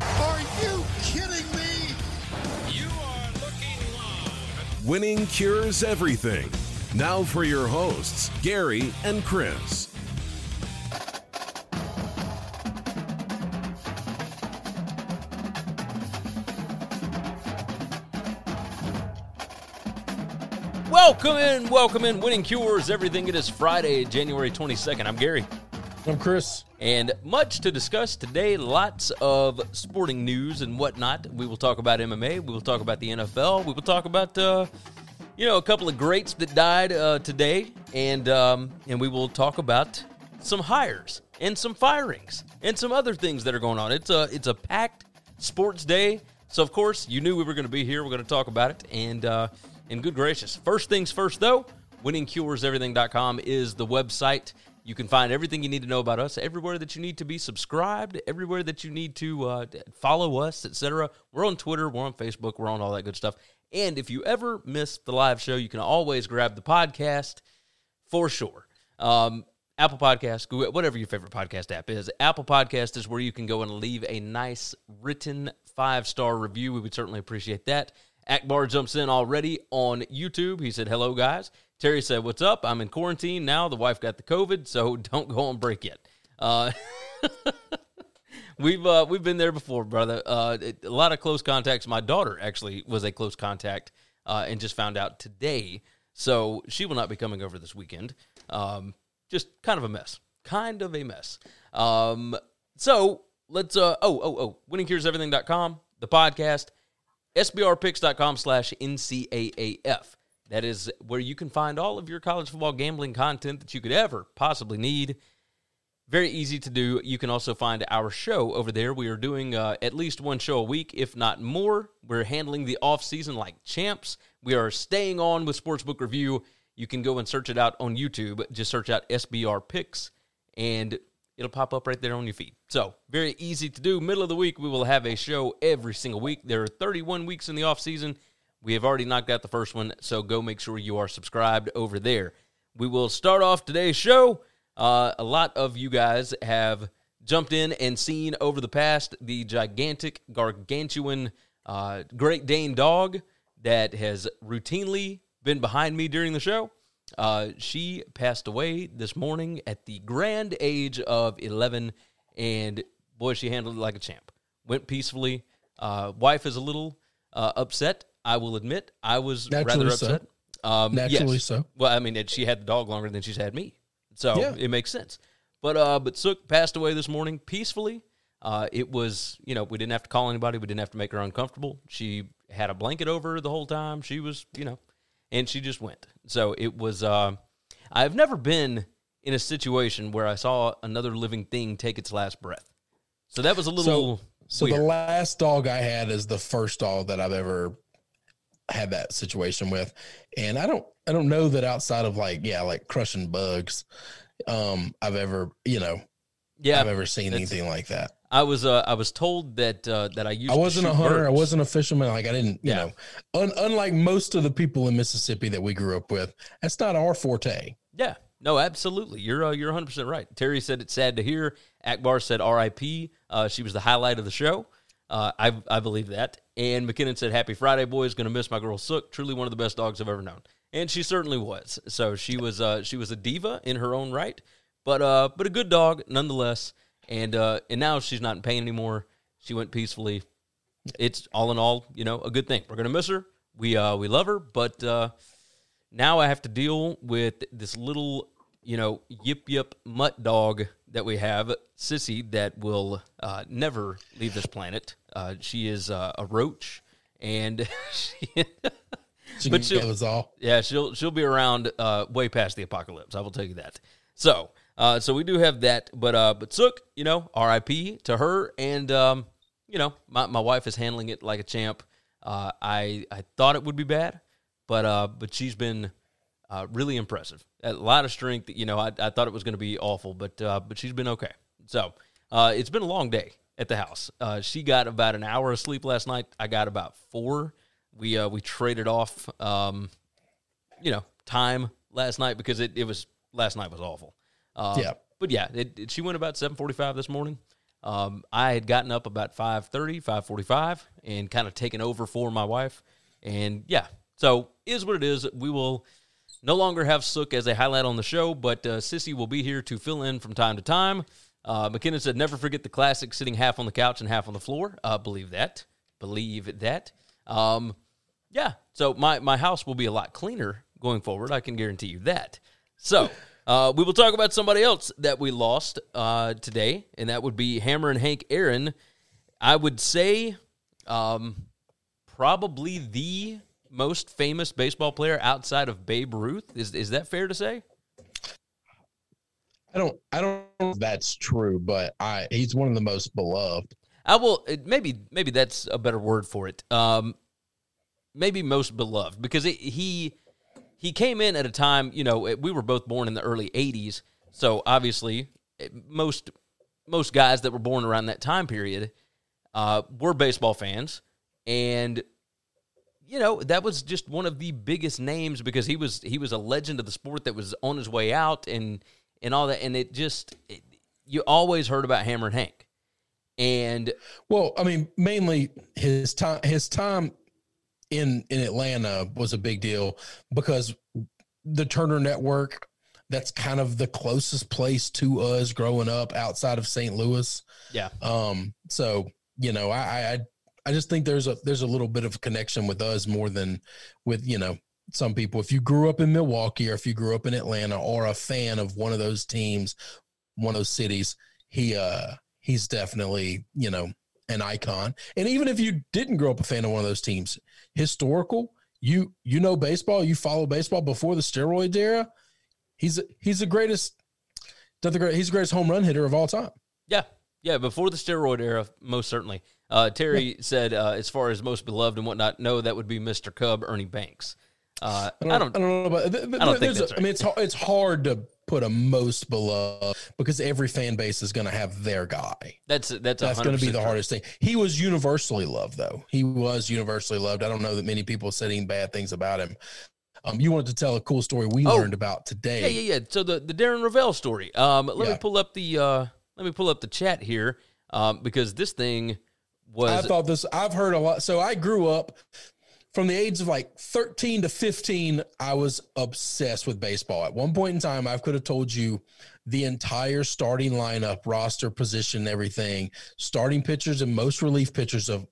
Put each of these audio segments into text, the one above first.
Are you kidding me? You are looking live. Winning cures everything. Now for your hosts, Gary and Chris. Welcome in, welcome in. Winning Cures Everything. It is Friday, January 22nd. I'm Gary. I'm Chris. And much to discuss today. Lots of sporting news and whatnot. We will talk about MMA. We will talk about the NFL. We will talk about, uh, you know, a couple of greats that died uh, today, and um, and we will talk about some hires and some firings and some other things that are going on. It's a it's a packed sports day. So of course you knew we were going to be here. We're going to talk about it, and uh, and good gracious. First things first, though. WinningCuresEverything.com is the website. You can find everything you need to know about us everywhere that you need to be subscribed, everywhere that you need to uh, follow us, etc. We're on Twitter, we're on Facebook, we're on all that good stuff. And if you ever miss the live show, you can always grab the podcast for sure. Um, Apple Podcast, Google, whatever your favorite podcast app is. Apple Podcast is where you can go and leave a nice written five star review. We would certainly appreciate that. Akbar jumps in already on YouTube. He said, Hello, guys. Terry said, What's up? I'm in quarantine now. The wife got the COVID, so don't go on break yet. Uh, we've uh, we've been there before, brother. Uh, it- a lot of close contacts. My daughter actually was a close contact uh, and just found out today. So she will not be coming over this weekend. Um, just kind of a mess. Kind of a mess. Um, so let's, uh, oh, oh, oh, winningcureseverything.com, the podcast, sbrpicks.com slash NCAAF. That is where you can find all of your college football gambling content that you could ever possibly need. Very easy to do. You can also find our show over there. We are doing uh, at least one show a week, if not more. We're handling the off season like champs. We are staying on with Sportsbook Review. You can go and search it out on YouTube. Just search out SBR Picks, and it'll pop up right there on your feed. So very easy to do. Middle of the week, we will have a show every single week. There are 31 weeks in the off season. We have already knocked out the first one, so go make sure you are subscribed over there. We will start off today's show. Uh, a lot of you guys have jumped in and seen over the past the gigantic, gargantuan uh, Great Dane dog that has routinely been behind me during the show. Uh, she passed away this morning at the grand age of 11, and boy, she handled it like a champ. Went peacefully. Uh, wife is a little uh, upset. I will admit, I was Naturally rather so. upset. Um, Naturally yes. so. Well, I mean, she had the dog longer than she's had me, so Yeah. it makes sense. But uh, but Sook passed away this morning peacefully. Uh, it was you know we didn't have to call anybody. We didn't have to make her uncomfortable. She had a blanket over her the whole time. She was you know, and she just went. So it was. Uh, I've never been in a situation where I saw another living thing take its last breath. So that was a little. So weird. the last dog I had is the first dog that I've ever had that situation with, and I don't I don't know that outside of like yeah like crushing bugs, um I've ever you know yeah, I've ever seen anything like that. I was. Uh, I was told that uh, that I used. I wasn't a hunter. I wasn't a fisherman. Like I didn't, you Yeah. know, un- unlike most of the people in Mississippi that we grew up with, that's not our forte. Yeah. No, absolutely. You're uh, you're 100 percent right. Terry said it's sad to hear. Akbar said R.I.P. Uh, she was the highlight of the show. Uh, I I believe that. And McKinnon said Happy Friday, boys. Going to miss my girl Sook. Truly one of the best dogs I've ever known. And she certainly was. So she was uh, she was a diva in her own right, but uh, but a good dog nonetheless. And uh, and now she's not in pain anymore. She went peacefully. It's all in all, you know, a good thing. We're gonna miss her. We uh we love her, but uh, now I have to deal with this little, you know, yip yip mutt dog that we have, Sissy, that will uh, never leave this planet. Uh, she is uh, a roach, and she, She But can she'll- kill us all. yeah, she'll she'll be around uh, way past the apocalypse. I will tell you that. So Uh, so we do have that, but uh, but Sook, you know, R.I.P. to her, and um, you know, my, my wife is handling it like a champ. Uh, I I thought it would be bad, but uh, but she's been uh, really impressive. A lot of strength. You know, I, I thought it was going to be awful, but uh, but she's been okay. So uh, it's been a long day at the house. Uh, she got about an hour of sleep last night. I got about four. We uh, we traded off, um, you know, time last night because it, it was last night was awful. Uh, Yeah. But yeah, it, it- she went about seven forty five this morning. Um, I had gotten up about 5.30, 5.45 and kind of taken over for my wife. And yeah, so is what it is. We will no longer have Sook as a highlight on the show, but uh, Sissy will be here to fill in from time to time. Uh, McKinnon said, never forget the classic sitting half on the couch and half on the floor. Uh, believe that. Believe that. Um, yeah, so my, my house will be a lot cleaner going forward. I can guarantee you that. So uh, we will talk about somebody else that we lost uh, today, and that would be Hammerin' Hank Aaron. I would say um, probably the most famous baseball player outside of Babe Ruth. Is is that fair to say? I don't I don't know if that's true, but I he's one of the most beloved. I will maybe maybe that's a better word for it. Um, maybe most beloved because it, he he came in at a time you know we were both born in the early '80s, so obviously eh, most most guys that were born around that time period uh, were baseball fans, and you know that was just one of the biggest names because he was he was a legend of the sport that was on his way out and and all that, and it just it, you always heard about Hammerin' Hank, and Well, I mean, mainly his time his time in in Atlanta was a big deal because the Turner Network that's kind of the closest place to us growing up outside of St. Louis. yeah. Um, so you know, I I I just think there's a there's a little bit of a connection with us more than with you know some people. If you grew up in Milwaukee or if you grew up in Atlanta or a fan of one of those teams, one of those cities, he uh he's definitely you know an icon. And even if you didn't grow up a fan of one of those teams, historical, you you know baseball, you follow baseball before the steroids era. He's he's the greatest. The great, he's the greatest home run hitter of all time. Yeah, yeah. Before the steroid era, most certainly. Uh, Terry said, uh, as far as most beloved and whatnot, no, that would be Mr. Cub, Ernie Banks. Uh, I don't. I don't know about. th- th- I don't think that's a- I mean, it's it's hard to put a most beloved because every fan base is going to have their guy. That's that's That's going to be the hardest thing. He was universally loved, though. He was universally loved. I don't know that many people said any bad things about him. Um, you wanted to tell a cool story we Oh. learned about today. Yeah, yeah, yeah. So the the Darren Rovell story. Um, let me pull up the uh, let me pull up the chat here. Um, because this thing was I thought this. I've heard a lot. So I grew up from the age of like 13 to 15. I was obsessed with baseball. At one point in time, I could have told you the entire starting lineup, roster, position, everything, starting pitchers and most relief pitchers of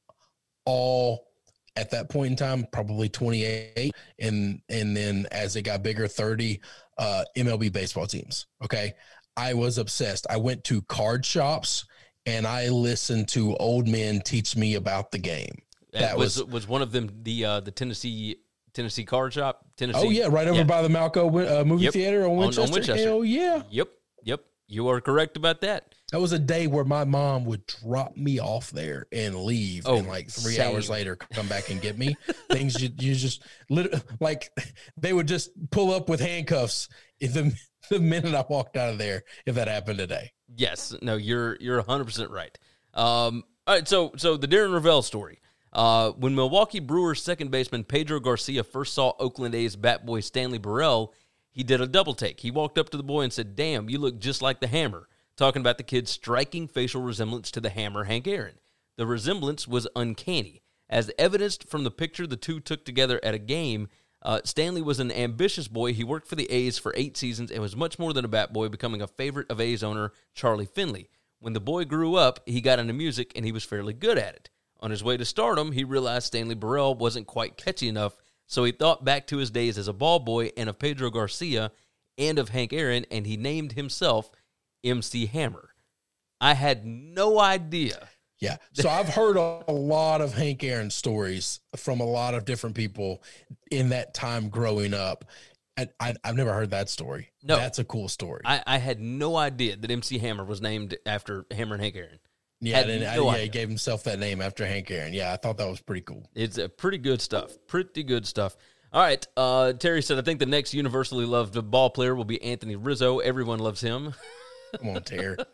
all at that point in time, probably 28, and and then as it got bigger, 30 uh, MLB baseball teams. Okay, I was obsessed. I went to card shops and I listened to old men teach me about the game. That was, was- was one of them the uh, the Tennessee Tennessee card shop Tennessee. Oh yeah, right over Yeah. by the Malco uh, movie Yep. theater on on Winchester. Winchester. Hell yeah, Yep, yep. You are correct about that. that was a day where my mom would drop me off there and leave, Oh, and like three same. hours later come back and get me. Things you you just like they would just pull up with handcuffs if the the minute I walked out of there. If that happened today, Yes, no, you're you're 100 percent right. Um, all right, so so the Darren Rovell story. Uh, when Milwaukee Brewers second baseman Pedro Garcia first saw Oakland A's bat boy Stanley Burrell, he did a double take. He walked up to the boy and said, "Damn, you look just like the Hammer." Talking about the kid's striking facial resemblance to the Hammer, Hank Aaron. The resemblance was uncanny, as evidenced from the picture the two took together at a game. Uh, Stanley was an ambitious boy. He worked for the A's for eight seasons and was much more than a bat boy, becoming a favorite of A's owner Charlie Finley. When the boy grew up, he got into music and he was fairly good at it. On his way to stardom, he realized Stanley Burrell wasn't quite catchy enough, so he thought back to his days as a ball boy and of Pedro Garcia and of Hank Aaron, and he named himself MC Hammer. I had no idea. Yeah. So I've heard a, lot of Hank Aaron stories from a lot of different people in that time growing up. I, I I've never heard that story. No. that's a cool story. I, I had no idea that MC Hammer was named after Hammerin' Hank Aaron. Yeah, and no yeah, he gave himself that name after Hank Aaron. Yeah, I thought that was pretty cool. It's a pretty good stuff. Pretty good stuff. All right. Uh, Terry said, I think the next universally loved ball player will be Anthony Rizzo. Everyone loves him. Come on, Terry.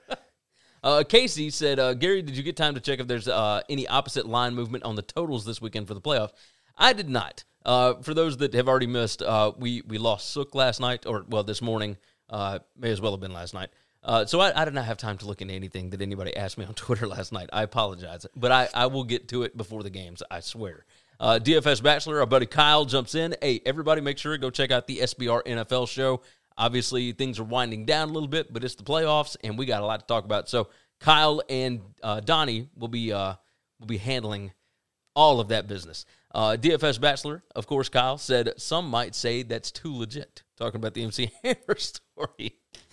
Uh, Casey said, uh, Gary, did you get time to check if there's uh, any opposite line movement on the totals this weekend for the playoffs? I did not. Uh, for those that have already missed, uh, we we lost Sook last night, or well, this morning. Uh, may as well have been last night. Uh, so I, I did not have time to look into anything that anybody asked me on Twitter last night. I apologize, but I, I will get to it before the games. I swear. Uh, DFS Bachelor, our buddy Kyle jumps in. Hey, everybody, make sure to go check out the SBR NFL show. Obviously, things are winding down a little bit, but it's the playoffs, and we got a lot to talk about. So Kyle and uh, Donnie will be uh, will be handling all of that business. Uh, DFS Bachelor, of course, Kyle said some might say that's too legit. Talking about the MC Hammer story.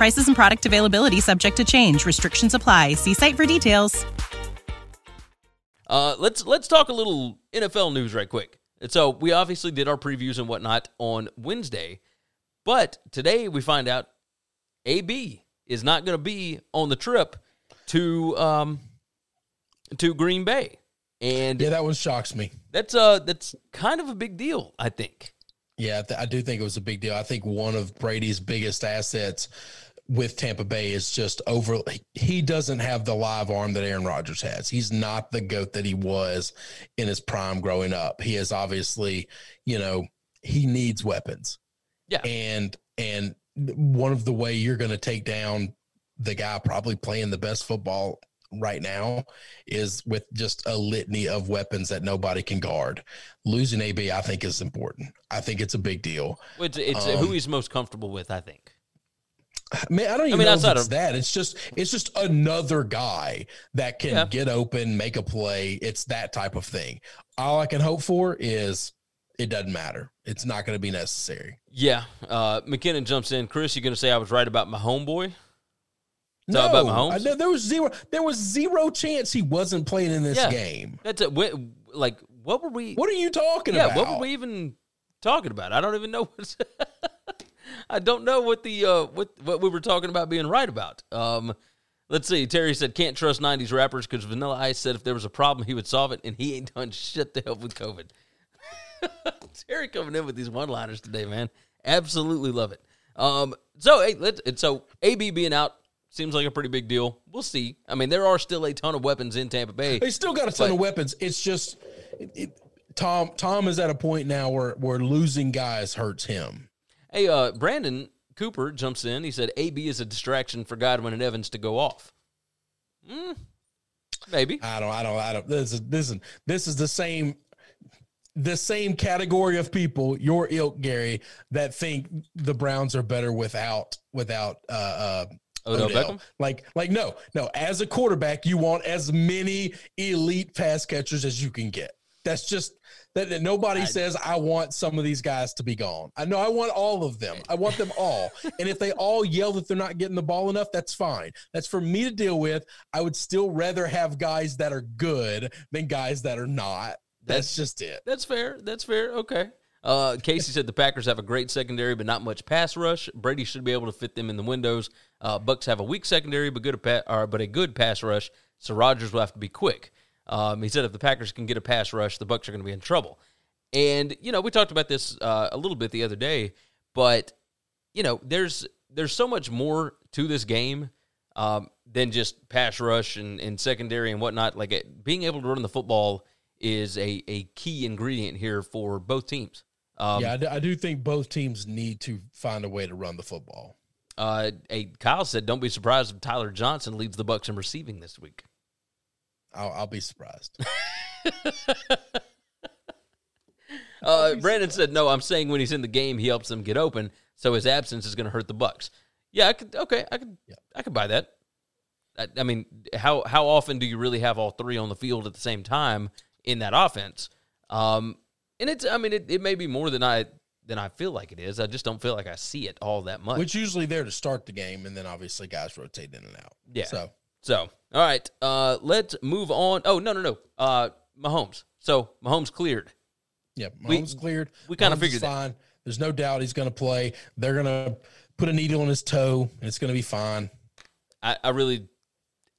Prices and product availability subject to change. Restrictions apply. See site for details. Uh, let's let's talk a little NFL news right quick. And so we obviously did our previews and whatnot on Wednesday, but today we find out AB is not going to be on the trip to um to Green Bay, and Yeah, that one shocks me. that's uh that's kind of a big deal, I think. Yeah, I, th- I do think it was a big deal. I think one of Brady's biggest assets with Tampa Bay is just over. He doesn't have the live arm that Aaron Rodgers has. He's not the goat that he was in his prime growing up. He is obviously, you know, he needs weapons. Yeah. And and one of the way you're going to take down the guy probably playing the best football right now is with just a litany of weapons that nobody can guard. Losing AB, I think, is important. I think it's a big deal. It's, it's Um, who he's most comfortable with, I think. I mean, I don't even mean, know if it's of- that. It's just it's just another guy that can Yeah. get open, make a play. It's that type of thing. All I can hope for is it doesn't matter. It's not going to be necessary. Yeah. Uh, McKinnon jumps in. Chris, you going to say I was right about my homeboy? No, about Mahomes? I- there, was zero. There was zero chance he wasn't playing in this Yeah. game. That's a, wh- like what were we? What are you talking yeah, about? what were we even talking about? I don't even know what. I don't know what the uh, what what we were talking about being right about. Um, let's see. Terry said can't trust '90s rappers because Vanilla Ice said if there was a problem he would solve it, and he ain't done shit to help with COVID. Terry coming in with these one-liners today, man. Absolutely love it. Um, so hey, let's. So AB being out seems like a pretty big deal. We'll see. I mean, there are still a ton of weapons in Tampa Bay. They still got a ton But- of weapons. It's just it, it, Tom. Tom is at a point now where where losing guys hurts him. Hey, uh, Brandon Cooper jumps in. He said AB is a distraction for Godwin and Evans to go off. Mm, maybe. I don't. I don't. I don't. This is this is this is the same. The same category of people, your ilk, Gary, that think the Browns are better without without uh, uh, Odell Odell. Beckham? Like, like no, no. As a quarterback, you want as many elite pass catchers as you can get. That's just that, that nobody says I want some of these guys to be gone. I know I want all of them. I want them all. and if they all yell that they're not getting the ball enough, that's fine. That's for me to deal with. I would still rather have guys that are good than guys that are not. That's, That's- just it. That's fair. That's fair. Okay. Uh, Casey said the Packers have a great secondary, but not much pass rush. Brady should be able to fit them in the windows. Uh, Bucks have a weak secondary, but good a pa- or, but a good pass rush. So Rodgers will have to be quick. Um, he said if the Packers can get a pass rush, the Bucks are going to be in trouble. And you know, we talked about this uh, a little bit the other day, but you know, there's there's so much more to this game um, than just pass rush and, and secondary and whatnot. Like it, being able to run the football is a, a key ingredient here for both teams. Um, yeah, I do, I do think both teams need to find a way to run the football. uh, a Kyle said, "Don't be surprised if Tyler Johnson leads the Bucks in receiving this week." I'll, I'll be surprised. Uh, Brandon said, "No, I'm saying when he's in the game, he helps them get open, so his absence is going to hurt the Bucks." Yeah, I could. Okay, I could. Yeah. I could buy that. I, I mean, how how often do you really have all three on the field at the same time in that offense? Um, and it's. I mean, it, it may be more than I than I feel like it is. I just don't feel like I see it all that much. Which usually there to start the game, and then obviously guys rotate in and out. Yeah. So So, all right, uh, let's move on. Oh no, no, no. Uh, Mahomes. So Mahomes cleared. yeah, We- Mahomes cleared. we Mahomes is figured that. fine. There's no doubt he's going to play. They're going to put a needle in his toe, and it's going to be fine. I, I really,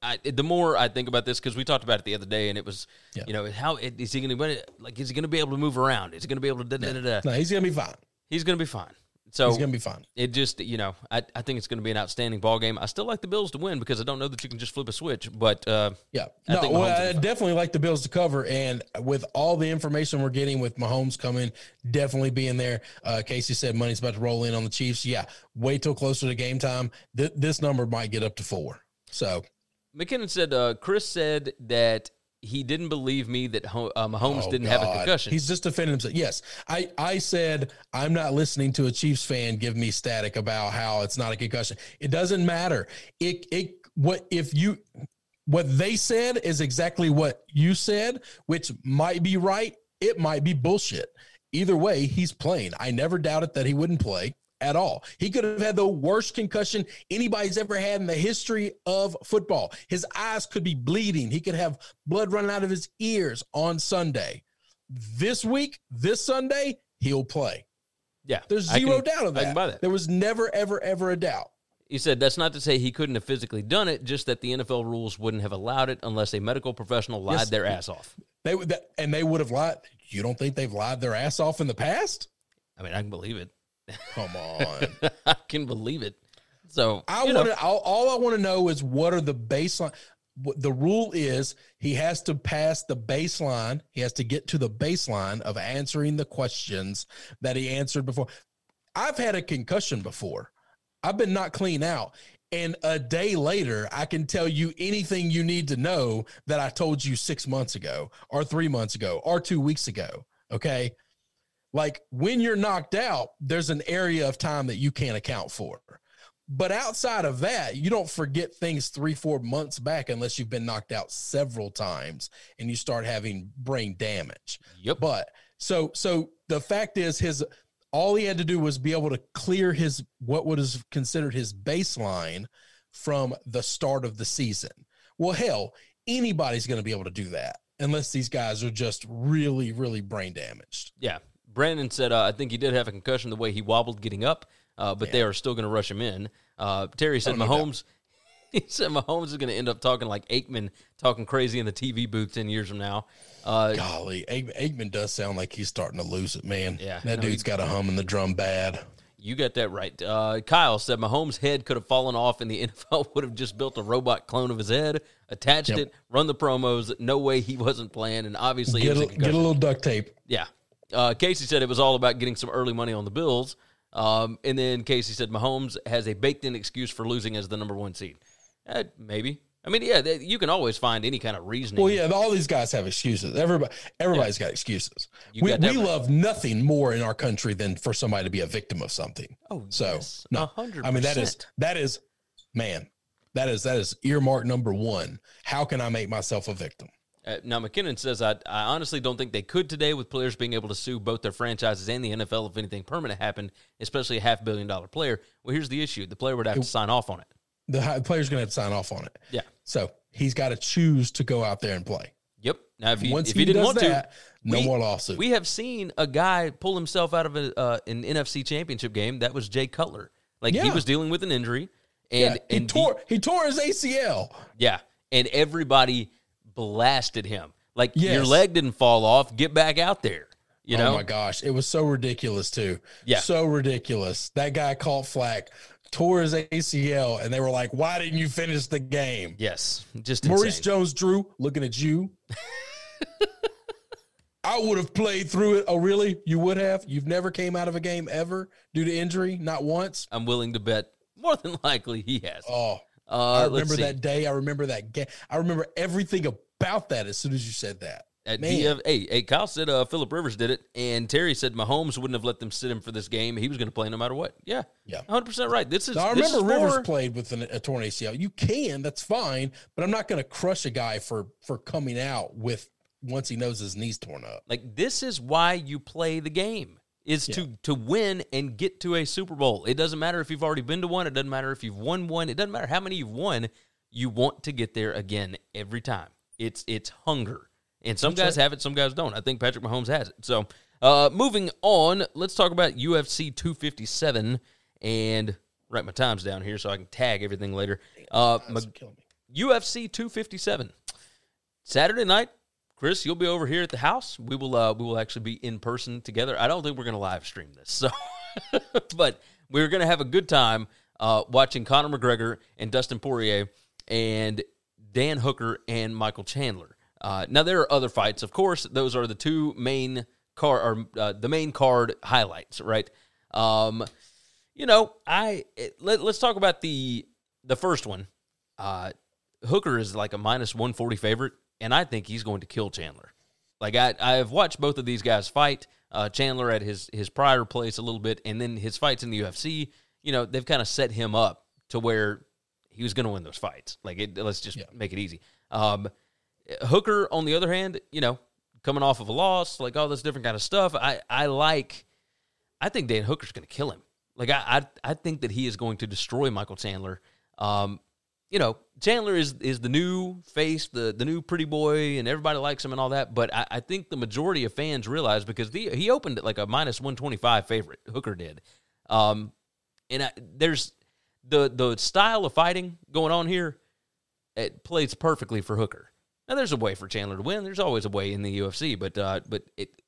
I the more I think about this because we talked about it the other day, and it was, Yeah. you know, how is he going to like? Is he going to be able to move around? Is he going to be able to? Da, da, da, da? No, he's going to be fine. He's going to be fine. So going to be fine. it just, you know, I, I think it's going to be an outstanding ball game. I still like the Bills to win because I don't know that you can just flip a switch, but uh, Yeah, I no, think well, Mahomes will be I definitely like the Bills to cover, and with all the information we're getting with Mahomes coming, definitely being there. Uh, Casey said money's about to roll in on the Chiefs. Yeah, wait till closer to game time. Th- this number might get up to four. So McKinnon said, uh, Chris said that he didn't believe me that uh, Mahomes Oh, didn't have a concussion. He's just defending himself. Yes, I I said I'm not listening to a Chiefs fan give me static about how it's not a concussion. It doesn't matter. It it what if you what they said is exactly what you said, which might be right. It might be bullshit. Either way, he's playing. I never doubted that he wouldn't play at all. He could have had the worst concussion anybody's ever had in the history of football. His eyes could be bleeding. He could have blood running out of his ears on Sunday. This week, this Sunday, he'll play. yeah, There's zero can- doubt of I that. can buy that. There was never, ever, ever a doubt. He said that's not to say he couldn't have physically done it, just that the NFL rules wouldn't have allowed it unless a medical professional lied Yes. their ass off. They would, that, and they would have lied. You don't think they've lied their ass off in the past? I mean, I can believe it. Come on. I can believe it. So I want to. All, all I want to know is what are the baseline. What the rule is, he has to pass the baseline. He has to get to the baseline of answering the questions that he answered before. I've had a concussion before. I've been not clean out. And a day later, I can tell you anything you need to know that I told you six months ago, or three months ago, or two weeks ago. Okay. Like when you're knocked out, there's an area of time that you can't account for. But outside of that, you don't forget things three, four months back unless you've been knocked out several times and you start having brain damage. Yep. But so so the fact is his all he had to do was be able to clear his what was considered his baseline from the start of the season. Well, hell, anybody's going to be able to do that unless these guys are just really, really brain damaged. yeah. Brandon said uh, I think he did have a concussion the way he wobbled getting up, uh, but they are still going to rush him in. Uh, Terry said. Mahomes. He said Mahomes is going to end up talking like Aikman, talking crazy in the TV booth ten years from now. Uh, Golly, Aikman does sound like he's starting to lose it, man. Yeah, that no, dude's got a hum in the drum bad. You got that right. Uh, Kyle said Mahomes' head could have fallen off, and the NFL would have just built a robot clone of his head, attached Yep. it, run the promos. No way he wasn't playing, and obviously Get was a, a get a little duct tape. Yeah. Uh, Casey said it was all about getting some early money on the Bills. Um, and then Casey said Mahomes has a baked in excuse for losing as the number one seed. Uh, maybe. I mean, yeah, they, you can always find any kind of reasoning. Well, yeah, all these guys have excuses. Everybody, everybody's got excuses. You we got we love nothing more in our country than for somebody to be a victim of something. Oh, so yes, no, 100%. I mean that is that is, man, that is that is earmark number one. How can I make myself a victim? Uh, now, McKinnon says, I, I honestly don't think they could today with players being able to sue both their franchises and the NFL if anything permanent happened, especially a half billion dollar player. Well, here's the issue the player would have to sign off on it. The player's going to have to sign off on it. Yeah. So he's got to choose to go out there and play. Yep. Now, if he, Once if he, he, didn't want that, to, no we- more lawsuit. We have seen a guy pull himself out of a, uh, an NFC championship game. That was Jay Cutler. Like he was dealing with an injury, yeah, and he and tore he tore his ACL. yeah, and everybody blasted him. Like your leg didn't fall off. Get back out there. You oh know. oh my gosh, it was so ridiculous too. Yeah. so ridiculous. That guy caught flack tore his ACL, and they were like, "Why didn't you finish the game?" Yes, just Maurice insane. Jones-Drew, looking at you. I would have played through it. Oh, really? You would have? You've never came out of a game ever due to injury, not once. I'm willing to bet more than likely he has. Oh, uh, I remember that day. I remember that game. I remember everything about that as soon as you said that. At Man. DF, hey, hey, Kyle said uh, Philip Rivers did it, and Terry said Mahomes wouldn't have let them sit him for this game. He was going to play no matter what. Yeah, Yeah. 100 percent right. This is. Now, I remember is Rivers for- played with an, a torn ACL. You can, that's fine, but I'm not going to crush a guy for for coming out with once he knows his knees torn up. Like this is why you play the game is to to win and get to a Super Bowl. It doesn't matter if you've already been to one. It doesn't matter if you've won one. It doesn't matter how many you've won. You want to get there again every time. It's it's hunger, and some guys have it, some guys don't. I think Patrick Mahomes has it. So, uh, moving on, let's talk about UFC 257 and write my times down here so I can tag everything later. Uh, That's Ma- killing me. UFC 257. Saturday night, Chris, you'll be over here at the house. We will uh we will actually be in person together. I don't think we're going to live stream this. So but we're going to have a good time uh watching Conor McGregor and Dustin Poirier and Dan Hooker and Michael Chandler. Uh now there are other fights, of course. Those are the two main car or uh, the main card highlights, right? Um you know, I let, let's talk about the the first one. Uh Hooker is like a minus 140 favorite, and I think he's going to kill Chandler. Like I, I've watched both of these guys fight. Uh, Chandler at his his prior place a little bit, and then his fights in the UFC. You know, they've kind of set him up to where he was going to win those fights. Like, it, let's just Yeah. make it easy. Um, Hooker, on the other hand, you know, coming off of a loss, like all this different kind of stuff. I I like. I think Dan Hooker's going to kill him. Like I, I I think that he is going to destroy Michael Chandler. Um, you know, Chandler is is the new face, the the new pretty boy, and everybody likes him and all that. But I, I think the majority of fans realize because the, he opened at like a minus one twenty five favorite. Hooker did, um, and I, there's the the style of fighting going on here. It plays perfectly for Hooker. Now there's a way for Chandler to win. There's always a way in the UFC, but uh, but it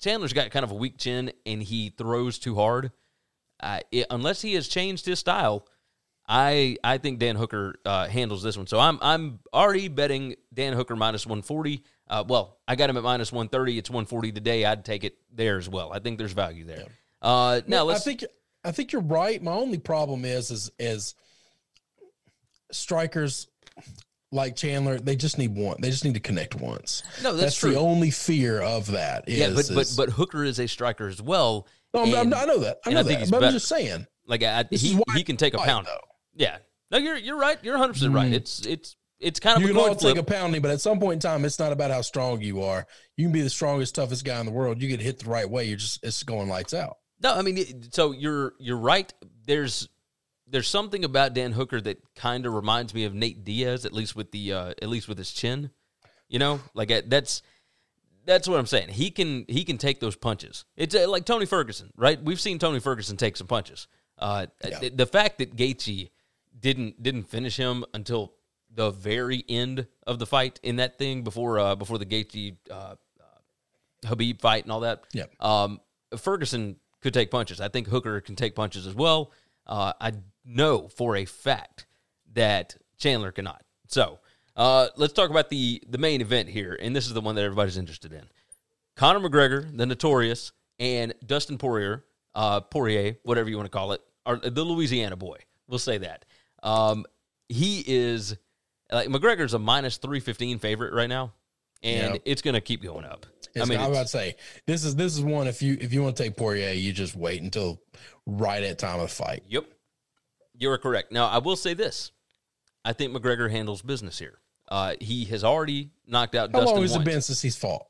Chandler's got kind of a weak chin and he throws too hard. Uh, it, unless he has changed his style, I I think Dan Hooker uh, handles this one. So I'm I'm already betting Dan Hooker minus 140. Uh, well, I got him at minus 130. It's 140 today. I'd take it there as well. I think there's value there. Uh, now No, I let's I think I think you're right. My only problem is is is strikers like Chandler. They just need one. They just need to connect once. no, that's, That's, true. the only fear of that. Is, yeah, but but but Hooker is a striker as well. no, and- I know that. I know I that. But better. I'm just saying. Like I, he he can take a fight, pound. though. Yeah. No, you're you're right. You're 100 percent right. Mm. It's it's it's kind of You a can all take a pounding, but at some point in time, it's not about how strong you are. You can be the strongest, toughest guy in the world. You get hit the right way, you're just it's going lights out. No, I mean, so you're you're right. There's there's something about Dan Hooker that kind of reminds me of Nate Diaz, at least with the uh, at least with his chin. You know, like uh, that's that's what I'm saying. He can he can take those punches. It's uh, like Tony Ferguson, right? We've seen Tony Ferguson take some punches. Uh, Yeah. the, the fact that Gaethje didn't didn't finish him until the very end of the fight in that thing before uh, before the Gaethje uh, uh, Khabib fight and all that. Yeah. Um, Ferguson could take punches. I think Hooker can take punches as well. Uh, I know for a fact that Chandler cannot. So uh, let's talk about the the main event here, and this is the one that everybody's interested in: Conor McGregor, the Notorious, and Dustin Poirier, uh, Poirier, whatever you want to call it, or the Louisiana boy. We'll say that. Um, he is like McGregor's a minus three fifteen favorite right now, and Yep. it's going to keep going up. It's, I mean, I'm about to say this is this is one. If you if you want to take Poirier, you just wait until right at time of fight. Yep. You're correct. Now, I will say this. I think McGregor handles business here. Uh, he has already knocked out How Dustin long has it been since he's fought?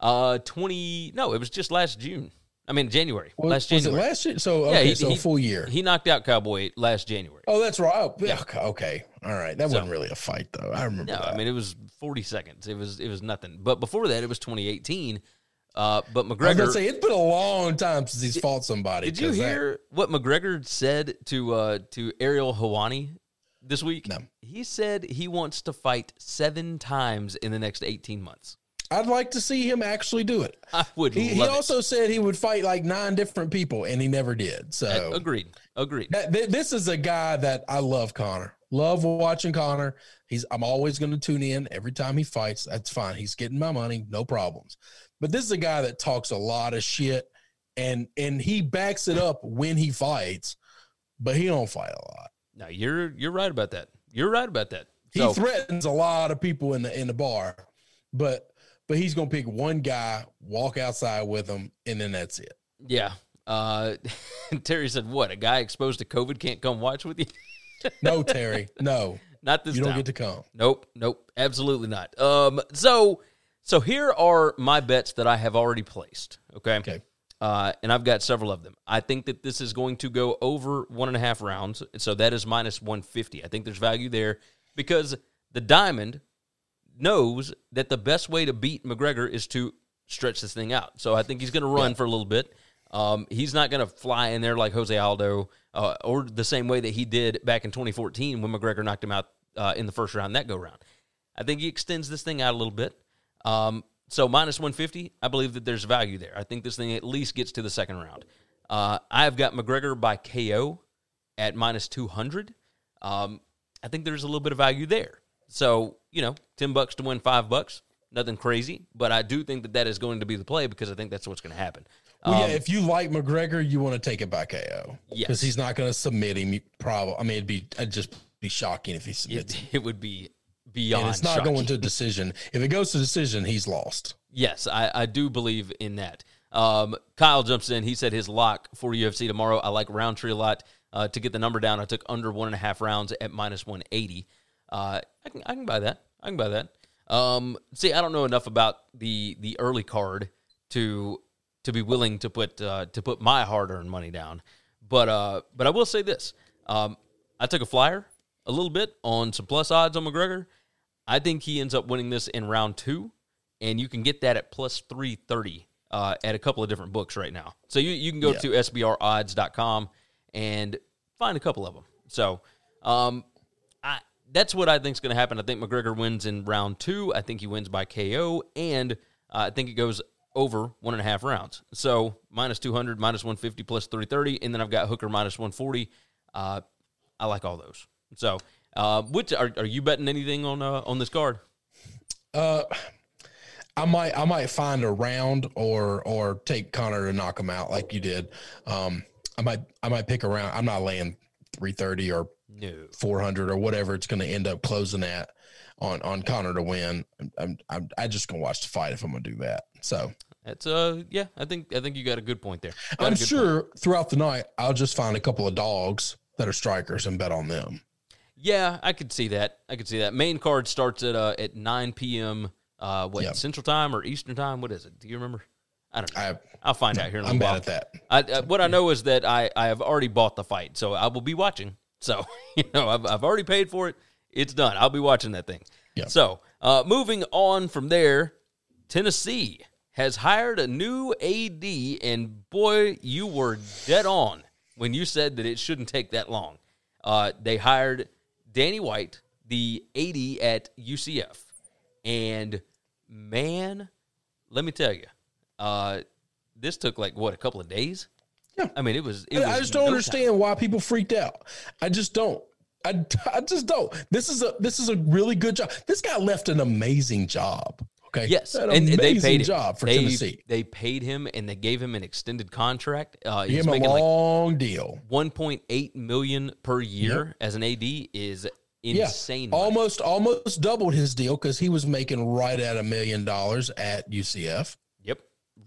Uh, 20 No, it was just last June. I mean, January. Was, last was it January. last year? So Yeah, he- so he- full year. He knocked out Cowboy last January. oh, that's right. Oh, yeah. Okay, okay. All right. That So- wasn't really a fight though. I remember No, that. I mean it was 40 seconds. It was it was nothing. But before that, it was 2018. Uh, but McGregor. I was gonna say it's been a long time since he's fought somebody. did you 'cause that- hear what McGregor said to uh, to Ariel Helwani this week? No. He said he wants to fight seven times in the next 18 months. I'd like to see him actually do it. I would. He, he love it. also said he would fight like nine different people, and he never did. So agreed. Agreed. that- th- this is a guy that I love, Conor. Love watching Conor. He's I'm always going to tune in every time he fights. That's fine. He's getting my money, no problems. But this is a guy that talks a lot of shit, and and he backs it up when he fights, but he don't fight a lot. No, you're you're right about that. You're right about that. He threatens a lot of people in the in the bar, but but he's gonna pick one guy, walk outside with him, and then that's it. yeah. Uh, Terry said, "What? A guy exposed to COVID can't come watch with you? No, Terry, no, Not this you don't time. get to come. Nope, nope, absolutely not. Um, so so here are my bets that I have already placed. Okay. Okay. Uh, and I've got several of them. I think that this is going to go over one and a half rounds. So that is minus 150. I think there's value there because the diamond knows that the best way to beat McGregor is to stretch this thing out. So I think he's going to run for a little bit. Um, he's not going to fly in there like Jose Aldo uh, or the same way that he did back in 2014 when McGregor knocked him out uh, in the first round, that go round. I think he extends this thing out a little bit. Um, so minus 150, I believe that there's value there. I think this thing at least gets to the second round. Uh, I've got McGregor by KO at minus 200. Um, I think there's a little bit of value there. So, you know, 10 bucks to win 5 bucks, nothing crazy, but I do think that that is going to be the play because I think that's what's going to happen. Well, Um, yeah, if you like McGregor, you want to take it by KO. Yes. Because he's not going to submit him. Probably. I mean, it'd be it'd just be shocking if he submits. it, it would be beyond And it's not shocking. going to decision. If it goes to decision, he's lost. Yes, I, I do believe in that. Um, Kyle jumps in. He said his lock for UFC tomorrow. I like Rountree a lot. Uh, to get the number down, I took under one and a half rounds at minus 180. Uh, I can I can buy that. I can buy that. Um, see, I don't know enough about the the early card to to be willing to put uh, to put my hard earned money down. But uh, but I will say this: um, I took a flyer a little bit on some plus odds on McGregor. I think he ends up winning this in round two, and you can get that at plus three thirty uh, at a couple of different books right now. So you you can go Yeah. to sbrodds.com and find a couple of them. So um, I that's what I think is going to happen. I think McGregor wins in round two. I think he wins by KO, and uh, I think it goes over one and a half rounds. So minus 200, minus 150, plus 330, and then I've got Hooker minus 140. Uh, I like all those. So, uh, which are, are you betting anything on uh, on this card? Uh, I might I might find a round or or take Conor to knock him out like you did. Um, I might I might pick a round. I'm not laying three thirty or No. four hundred or whatever it's going to end up closing at on on Conor to win. I'm I'm I'm I just gonna watch the fight if I'm gonna do that. So That's uh yeah, I think I think you got a good point there. Got I'm good point. sure throughout the night I'll just find a couple of dogs that are strikers and bet on them. Yeah, I could see that. I could see that. Main card starts at uh at nine p.m. Uh, what Yep. Central Time or Eastern Time? What is it? Do you remember? I don't know. I I'll find out here in a I'm little bad while. at that. I, uh, what I know is that I, I have already bought the fight, so I will be watching. So you know I've, I've already paid for it. It's done. I'll be watching that thing. Yeah. So uh, moving on from there, Tennessee has hired a new AD, and boy, you were dead on when you said that it shouldn't take that long. Uh, they hired Danny White, the AD at UCF, and man, let me tell you, uh, this took like what a couple of days. Yeah. I mean, it was. It I- I just don't no time. understand why people freaked out. I just don't. I, I just don't. This is a this is a really good job. This guy left an amazing job. Okay. Yes, An and they paid him. job for they, Tennessee. They paid him, and they gave him an extended contract. Uh, He he's him a making like long deal. 1.8 million per year as an AD is insane. Yeah, money. almost almost doubled his deal because he was making right at a million dollars at UCF. Yep,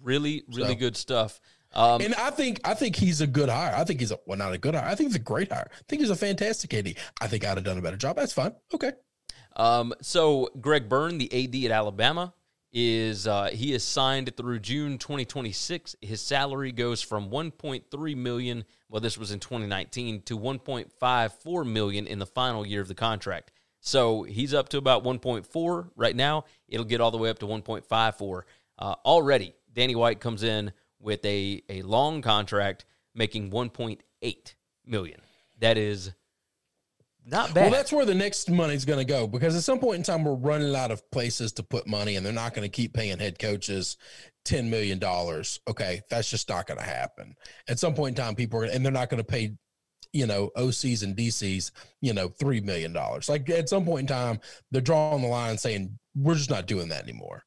really, really So- good stuff. Um, And I think I think he's a good hire. I think he's a well, not a good hire. I think he's a great hire. I think he's a fantastic AD. I think I'd have done a better job. That's fine. Okay. Um, so Greg Byrne, the AD at Alabama, is uh, he is signed through June 2026. His salary goes from 1.3 million. Well, this was in 2019 to 1.54 million in the final year of the contract. So he's up to about 1.4 right now. It'll get all the way up to 1.54. Uh, already, Danny White comes in with a a long contract, making 1.8 million. That is not bad. Well, that's where the next money's going to go because at some point in time, we're running out of places to put money, and they're not going to keep paying head coaches ten million dollars. Okay, that's just not going to happen. At some point in time, people are, and they're not going to pay, you know, OCs and DCs, you know, three million dollars. Like at some point in time, they're drawing the line, saying we're just not doing that anymore.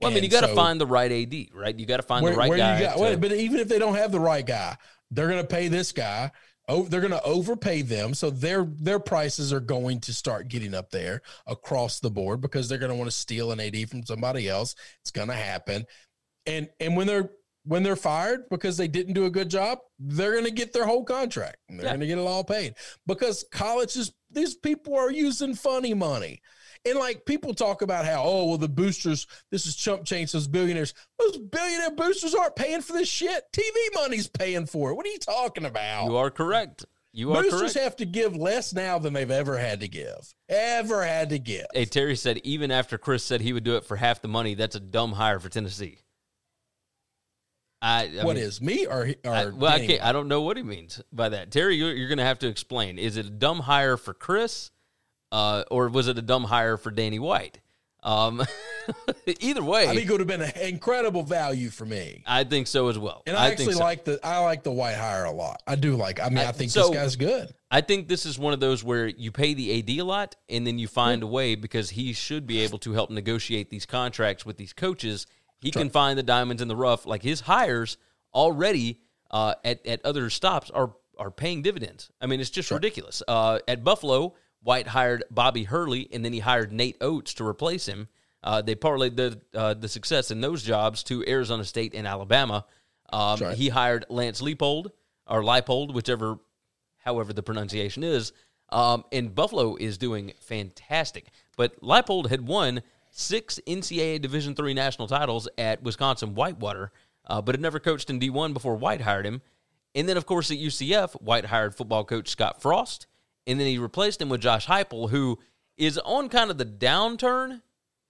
Well, I mean, And you got to so- find the right AD, right? You got to find where, the right guy. got, to- wait, but even if they don't have the right guy, they're going to pay this guy. Oh, they're going to overpay them, so their their prices are going to start getting up there across the board because they're going to want to steal an AD from somebody else. It's going to happen, and and when they're when they're fired because they didn't do a good job, they're going to get their whole contract. And they're Yeah. going to get it all paid because colleges. These people are using funny money. And like people talk about how, oh, well, the boosters, this is chump change, those billionaires. Those billionaire boosters aren't paying for this shit. TV money's paying for it. What are you talking about? you are correct. You are boosters correct. have to give less now than they've ever had to give. Ever had to give. Hey, Terry said even after Chris said he would do it for half the money, that's a dumb hire for Tennessee. I, I What mean, is me or, or I, well, I can't. I don't know what he means by that. Terry, you're, you're going to have to explain. Is it a dumb hire for Chris, uh, or was it a dumb hire for Danny White? Um, either way, I think it would have been an incredible value for me. I think so as well. And I, think actually so. like the I like the white hire a lot. I do like. I mean, I, I- think so- this guy's good. I think this is one of those where you pay the AD a lot and then you find a way because he should be able to help negotiate these contracts with these coaches. He can find the diamonds in the rough. Like his hires already uh, at, at other stops are, are paying dividends. I mean, it's just ridiculous. Uh, at Buffalo, White hired Bobby Hurley and then he hired Nate Oats to replace him. Uh, they parlayed the, uh, the success in those jobs to Arizona State and Alabama. Um, right. He hired Lance Leipold or Leipold, whichever however the pronunciation is. Um, and Buffalo is doing fantastic. But Leipold had won six NCAA Division three national titles at Wisconsin Whitewater, uh, but had never coached in D1 before White hired him. And then, of course, at UCF, White hired football coach Scott Frost, and then he replaced him with Josh Heupel, who is on kind of the downturn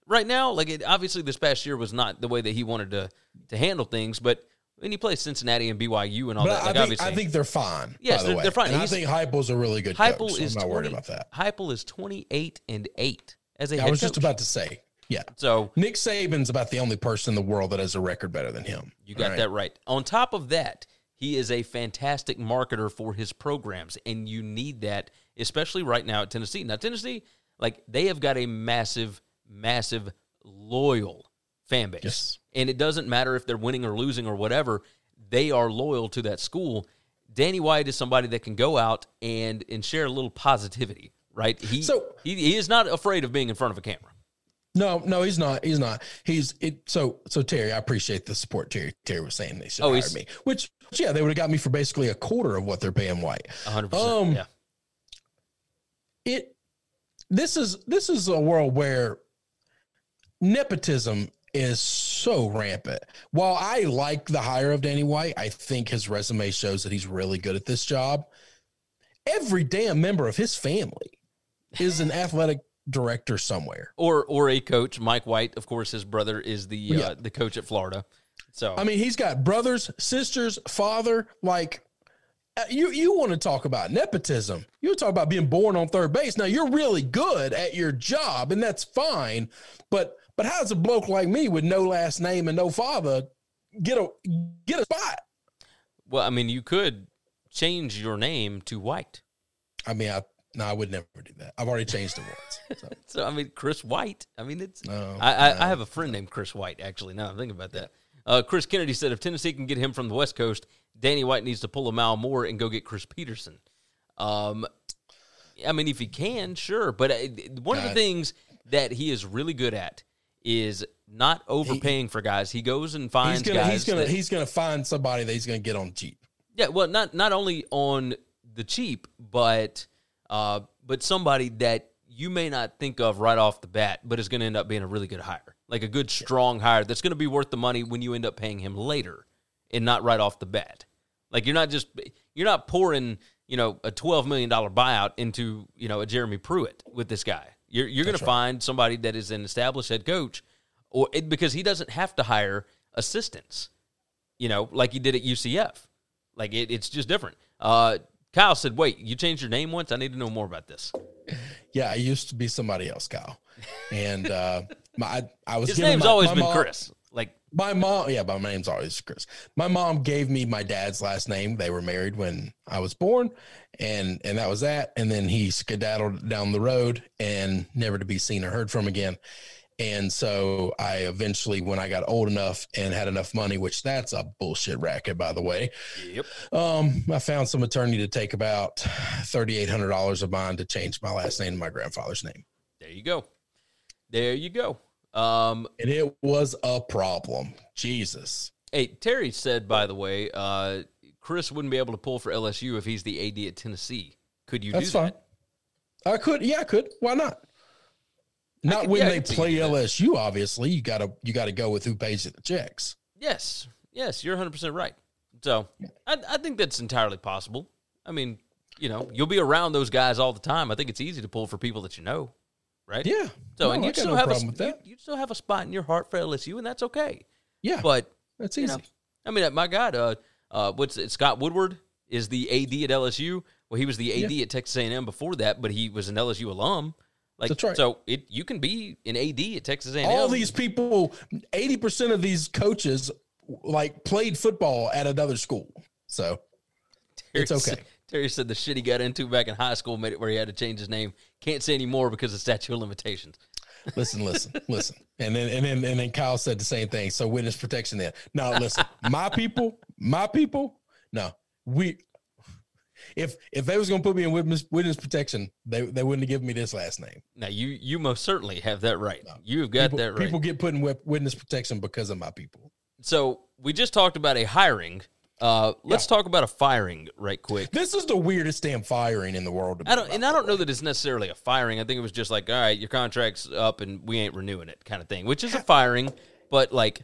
right now. Like, it, obviously, this past year was not the way that he wanted to to handle things, but when he plays Cincinnati and BYU and all But that, I like think obviously, I think they're fine. Yes, by the they're- way. they're fine. And I think Heupel's a really good Heupel coach. so is I'm not 20, worried about that. Heupel is twenty eight and eight as a I head was just about to say, yeah. So Nick Saban's about the only person in the world that has a record better than him. you got right? that right. On top of that, he is a fantastic marketer for his programs, and you need that, especially right now at Tennessee. Now, Tennessee, like they have got a massive, massive loyal fan base, Yes. and it doesn't matter if they're winning or losing or whatever. They are loyal to that school. Danny White is somebody that can go out and and share a little positivity, right? He So- he, he is not afraid of being in front of a camera. No, no, he's not. He's not. He's it. So, so Terry, I appreciate the support. Terry, Terry was saying they should Oh, hire me, which yeah, they would have got me for basically a quarter of what they're paying White. hundred Um, percent. Yeah. It. This is this is a world where nepotism is so rampant. While I like the hire of Danny White, I think his resume shows that he's really good at this job. Every damn member of his family is an athletic director somewhere. or or a coach. Mike White, of course, his brother is the uh, the coach at Florida. So I mean, he's got brothers, sisters, father. Like, uh, you you want to talk about nepotism? You talk about being born on third base. Now you're really good at your job, and that's fine. But but how does a bloke like me with no last name and no father get a get a spot? well, I mean, you could change your name to White. I mean, I no, I would never do that. I've already changed the once. So, So I mean, Chris White. I mean, it's. No, I, I, no. I have a friend named Chris White. Actually, now I'm thinking about that. Uh, Chris Kennedy said if Tennessee can get him from the West Coast, Danny White needs to pull a mile more and go get Chris Peterson. Um, I mean, if he can, sure. But uh, one of the things that he is really good at is not overpaying for guys. He goes and finds he's gonna guys. he's gonna that- he's gonna find somebody that he's gonna get on cheap. Yeah, well, not not only on the cheap, but uh, but somebody that you may not think of right off the bat, but is going to end up being a really good hire, like a good strong hire that's going to be worth the money when you end up paying him later, and not right off the bat. Like you're not just you're not pouring you know a twelve million dollar buyout into you know a Jeremy Pruitt with this guy. You're you're going to find somebody that is an established head coach, or it, because he doesn't have to hire assistants you know, like he did at UCF. Like it, it's just different. Uh, Kyle said, "Wait, you changed your name once? I need to know more about this." Yeah, I used to be somebody else, Kyle, and uh, my I, I was His name's my- always my been mom- Chris. Like, My mom, yeah, my name's always Chris. My mom gave me my dad's last name. They were married when I was born, and and that was that. And then he skedaddled down the road and never to be seen or heard from again. And so I eventually, when I got old enough and had enough money, which that's a bullshit racket, by the way, yep. um, I found some attorney to take about thirty eight hundred dollars of mine to change my last name to my grandfather's name, There you go. There you go. Um, and it was a problem. Jesus. hey, Terry said, by the way, uh, Chris wouldn't be able to pull for LSU if he's the AD at Tennessee. Could you That's do fine. that? I could, yeah, I could. Why not? Not could- when yeah, they play you do that. LSU. Obviously, you gotta you gotta go with who pays you the checks. Yes. Yes, you're 100% right. So I, I think that's entirely possible. I mean, you know, you'll be around those guys all the time. I think it's easy to pull for people that you know, right? Yeah. So No, and you still no have a that. you still have a spot in your heart for LSU, and that's okay. Yeah, But that's you easy. know, I mean, my God, uh, uh, what's it? Scott Woodward is the AD at LSU. Well, he was the AD at Texas A&M before that, but he was an LSU alum. Like, That's right. So it you can be an AD at Texas A&M. All these people, eighty percent of these coaches, like played football at another school. So it's okay. Terry said the shit he got into back in high school made it where he had to change his name. Can't say anymore because of statute of limitations. listen, listen, listen. And then and then and then Kyle said the same thing. So witness protection. Then no, listen, my people, my people. No, we. If if they was gonna put me in witness witness protection, they they wouldn't have given me this last name. Now you you most certainly have that right. You've got people, that right. People get put in witness protection because of my people. so we just talked about a hiring. Uh, let's talk about a firing right quick. This is the weirdest damn firing in the world. To I don't, and I don't know that it's necessarily a firing. I think it was just like, all right, your contract's up and we ain't renewing it, kind of thing. Which is a firing, but like,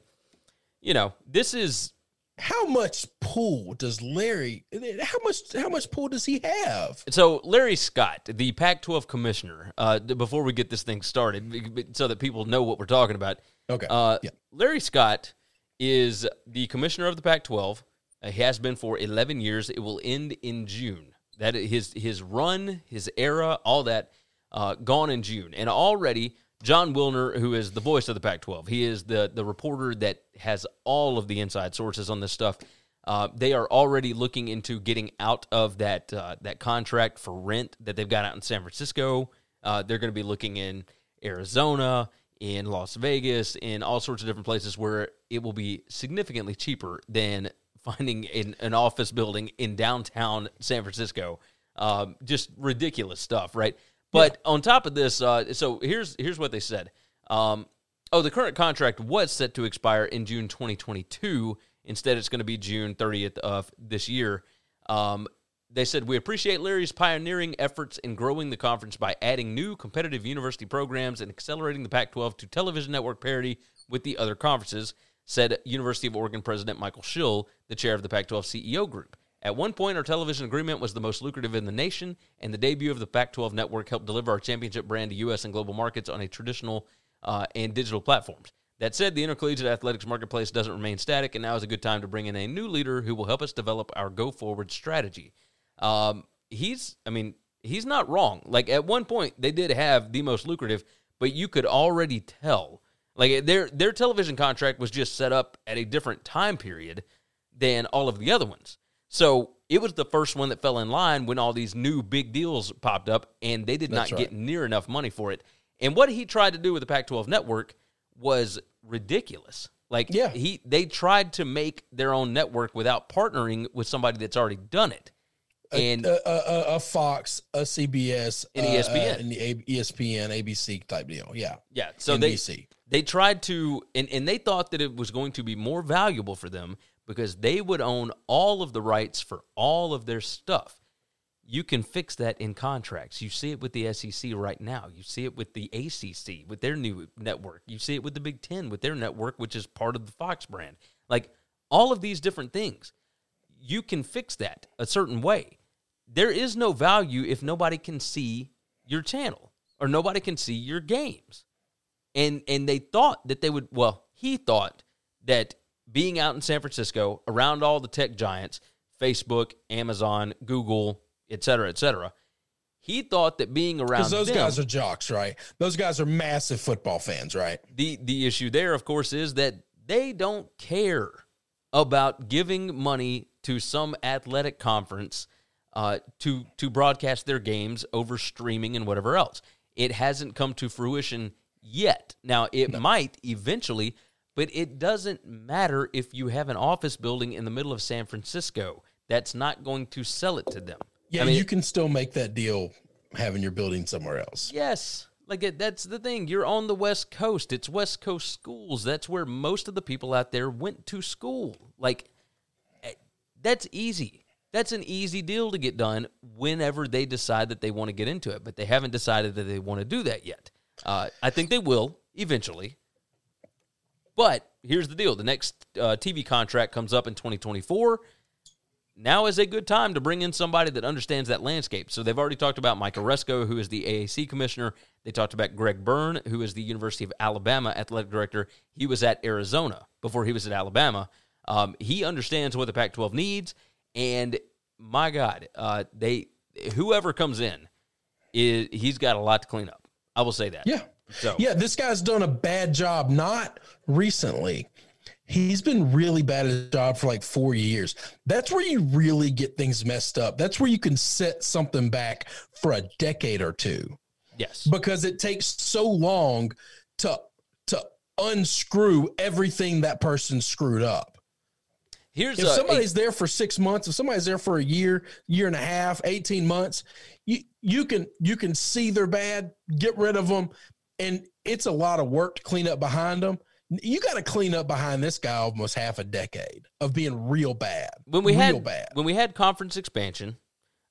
you know, this is How much pull does Larry? How much? How much pull does he have? So Larry Scott, the Pac-12 commissioner, uh, before we get this thing started, so that people know what we're talking about. Okay. Uh, yeah. Larry Scott is the commissioner of the Pac-12. He has been for 11 years. It will end in June. That his his run, his era, all that uh, gone in June, and already Jon Wilner, who is the voice of the Pac-12, he is the the reporter that has all of the inside sources on this stuff. Uh, they are already looking into getting out of that uh, that contract for rent that they've got out in San Francisco. Uh, they're going to be looking in Arizona, in Las Vegas, in all sorts of different places where it will be significantly cheaper than finding in an office building in downtown San Francisco. Um, just ridiculous stuff, right? But on top of this, uh, so here's here's what they said. Um, oh, the current contract was set to expire in June 2022. Instead, it's going to be June 30th of this year. Um, they said, We appreciate Larry's pioneering efforts in growing the conference by adding new competitive university programs and accelerating the Pac 12 to television network parity with the other conferences, said University of Oregon President Michael Schill, the chair of the Pac 12 CEO group. At one point, our television agreement was the most lucrative in the nation, and the debut of the Pac 12 network helped deliver our championship brand to U.S. and global markets on a traditional uh, and digital platforms. That said, the intercollegiate athletics marketplace doesn't remain static, and now is a good time to bring in a new leader who will help us develop our go forward strategy. Um, he's, I mean, he's not wrong. Like at one point, they did have the most lucrative, but you could already tell, like their their television contract was just set up at a different time period than all of the other ones. So it was the first one that fell in line when all these new big deals popped up, and they did That's not right. get near enough money for it. And what he tried to do with the Pac-12 network was ridiculous. Like Yeah. he they tried to make their own network without partnering with somebody that's already done it. And a, a, a, a Fox, a CBS, An uh, ESPN. uh, and the A- ESPN, ABC type deal. Yeah. yeah, so NBC. they they tried to and, and they thought that it was going to be more valuable for them because they would own all of the rights for all of their stuff. You can fix that in contracts. You see it with the SEC right now. You see it with the ACC with their new network. You see it with the Big 10 with their network which is part of the Fox brand. Like all of these different things. You can fix that a certain way. There is no value if nobody can see your channel or nobody can see your games and and they thought that they would well he thought that being out in san francisco around all the tech giants facebook amazon google et cetera, et cetera. He thought that being around Because those them, guys are jocks, right? Those guys are massive football fans, right? the the issue there, of course, is that they don't care about giving money to some athletic conference uh, to to broadcast their games over streaming and whatever else. It hasn't come to fruition yet. Now it might eventually, but it doesn't matter if you have an office building in the middle of San Francisco. That's not going to sell it to them. Yeah, I mean, you can still make that deal having your building somewhere else. Yes. Like it, that's the thing. You're on the West Coast. It's West Coast schools. That's where most of the people out there went to school. Like eh, that's easy. That's an easy deal to get done whenever they decide that they want to get into it. But they haven't decided that they want to do that yet. Uh, I think they will eventually. But here's the deal: the next uh, TV contract comes up in 2024 now is a good time to bring in somebody that understands that landscape. So they've already talked about Mike Aresco, who is the AAC commissioner. They talked about Greg Byrne, who is the University of Alabama athletic director. He was at Arizona before he was at Alabama. Um, he understands what the Pac-12 needs, and my God, uh, they whoever comes in, is he's got a lot to clean up. I will say that. Yeah. So Yeah, this guy's done a bad job, not recently. He's been really bad at his job for like four years. That's where you really get things messed up. That's where you can set something back for a decade or two yes, because it takes so long to to unscrew everything that person screwed up. Here's If a, somebody's there for six months, if somebody's there for a year, year and a half, 18 months, you you can you can see they're bad, get rid of them, and it's a lot of work to clean up behind them. You got to clean up behind this guy almost half a decade of being real bad. when we real had bad. when we had conference expansion,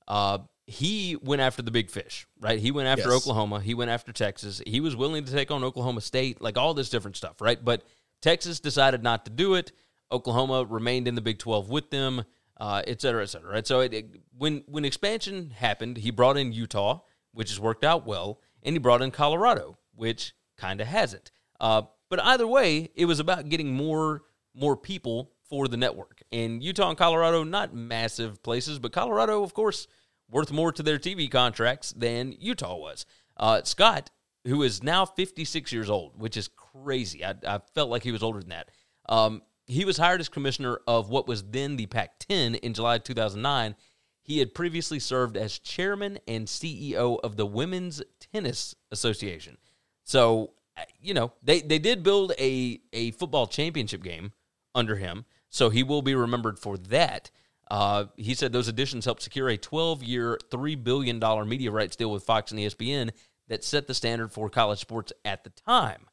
uh, he went after the big fish, right? He went after Yes. Oklahoma. He went after Texas. He was willing to take on Oklahoma State, like all this different stuff, right? But Texas decided not to do it. Oklahoma remained in the Big Twelve with them, uh, et cetera, et cetera. Right. So it, it- when when expansion happened, he brought in Utah, which has worked out well, and he brought in Colorado, which kind of hasn't. Uh, but either way, it was about getting more more people for the network. And Utah and Colorado, not massive places, but Colorado, of course, worth more to their TV contracts than Utah was. Uh, Scott, who is now 56 years old, which is crazy. I, I felt like he was older than that. Um, he was hired as commissioner of what was then the Pac 10 in July 2009. He had previously served as chairman and CEO of the Women's Tennis Association. So, uh, you know, they, they did build a, a football championship game under him. So he will be remembered for that. Uh, he said those additions helped secure a 12 year, $3 billion media rights deal with Fox and ESPN that set the standard for college sports at the time.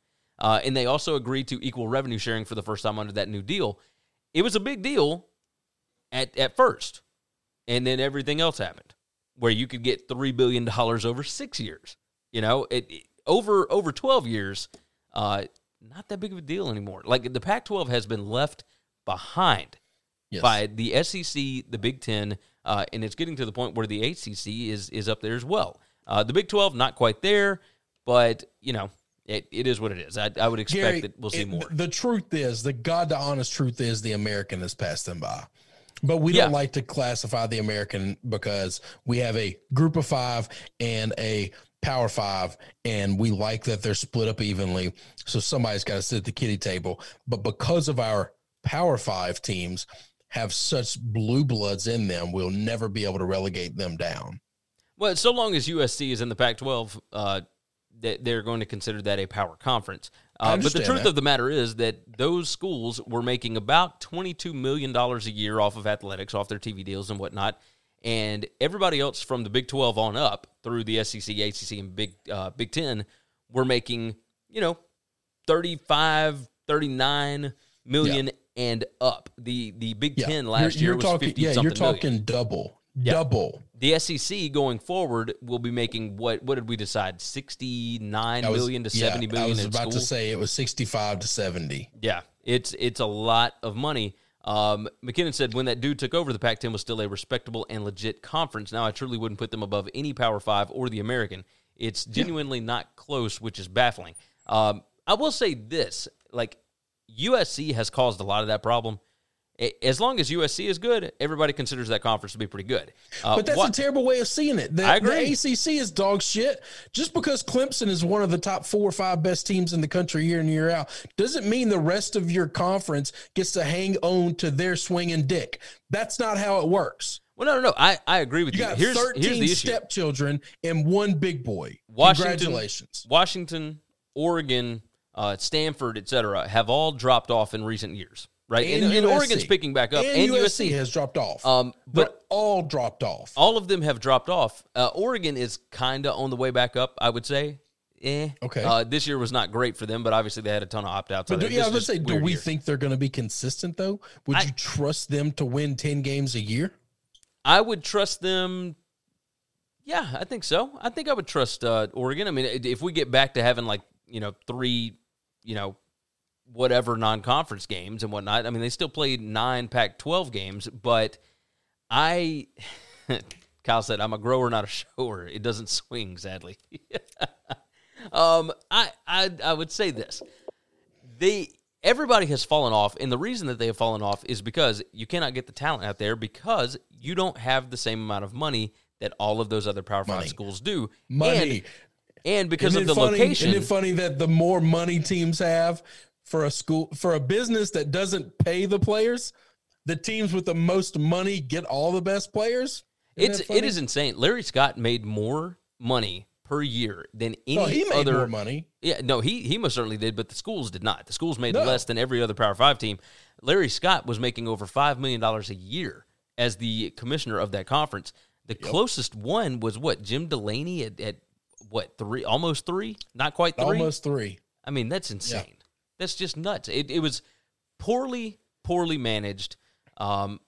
Uh, and they also agreed to equal revenue sharing for the first time under that new deal. It was a big deal at, at first. And then everything else happened where you could get $3 billion over six years. You know, it, it- over over 12 years, uh, not that big of a deal anymore. Like the Pac 12 has been left behind Yes. by the SEC, the Big Ten, uh, and it's getting to the point where the ACC is is up there as well. Uh, the Big Twelve not quite there, but you know it, it is what it is. I, I would expect Gary, that we'll see it- more. The truth is, the God to honest truth is, the American has passed them by. But we Yeah. don't like to classify the American because we have a group of five and a power five, and we like that they're split up evenly. So somebody's got to sit at the kitty table. But because of our power five teams have such blue bloods in them, we'll never be able to relegate them down. Well, so long as USC is in the Pac-12, uh, they, they're going to consider that a power conference. Uh, but the truth that. of the matter is that those schools were making about $22 million a year off of athletics, off their TV deals and whatnot. And everybody else from the Big 12 on up through the SEC, ACC, and Big, uh, Big 10 were making, you know, 35, 39 million and up. The the Big 10 last You're- year you're was talking, 50 yeah, something you're talking million. double, Yeah. double. The SEC going forward will be making what? What did we decide? Sixty nine million to yeah, seventy million I was about school. to say it was 65 to 70. Yeah, it's it's a lot of money. Um, McKinnon said when that dude took over, the Pac-10 was still a respectable and legit conference. Now I truly wouldn't put them above any Power Five or the American. It's genuinely not close, which is baffling. Um, I will say this: like USC has caused a lot of that problem. As long as USC is good, everybody considers that conference to be pretty good. Uh, But that's what- a terrible way of seeing it. The, I agree. the ACC is dog shit. Just because Clemson is one of the top four or five best teams in the country year in and year out doesn't mean the rest of your conference gets to hang on to their swinging dick. That's not how it works. well, no, no, no. I, I agree with You you. got here's, 13 here's the issue. stepchildren and one big boy. Washington, Congratulations. Washington, Oregon, uh, Stanford, et cetera, have all dropped off in recent years, right? And, and USC. Oregon's picking back up, and, and, USC, USC. has dropped off. Um, They're but all dropped off. all of them have dropped off. Uh, Oregon is kind of on the way back up, I would say. Eh. Okay. Uh, this year was not great for them, but obviously they had a ton of opt outs. But do, yeah, I was say, do we think they're going to be consistent though? Would I- you trust them to win ten games a year? I would trust them. Yeah, I think so. I think I would trust uh, Oregon. I mean, if we get back to having like you know three, you know, whatever non-conference games and whatnot. I mean, they still played nine Pac-12 games, but I, Kyle said, I'm a grower, not a shower. It doesn't swing, sadly. um, I, I, I would say this: they everybody has fallen off, and the reason that they have fallen off is because you cannot get the talent out there because you don't have the same amount of money that all of those other Power Five Money. schools do. Money. and, and because Isn't of the funny, location, Isn't it funny that the more money teams have for a school for a business that doesn't pay the players, the teams with the most money get all the best players? Isn't it's it is insane. Larry Scott made more money per year than any No, he made other more money. Yeah, no, he he most certainly did, but the schools did not. The schools made No. less than every other Power Five team. Larry Scott was making over five million dollars a year as the commissioner of that conference. The closest one was what Jim Delany at, at what three, almost three, not quite three. Almost three. I mean, that's insane. That's just nuts. It, it was poorly, poorly managed. Um,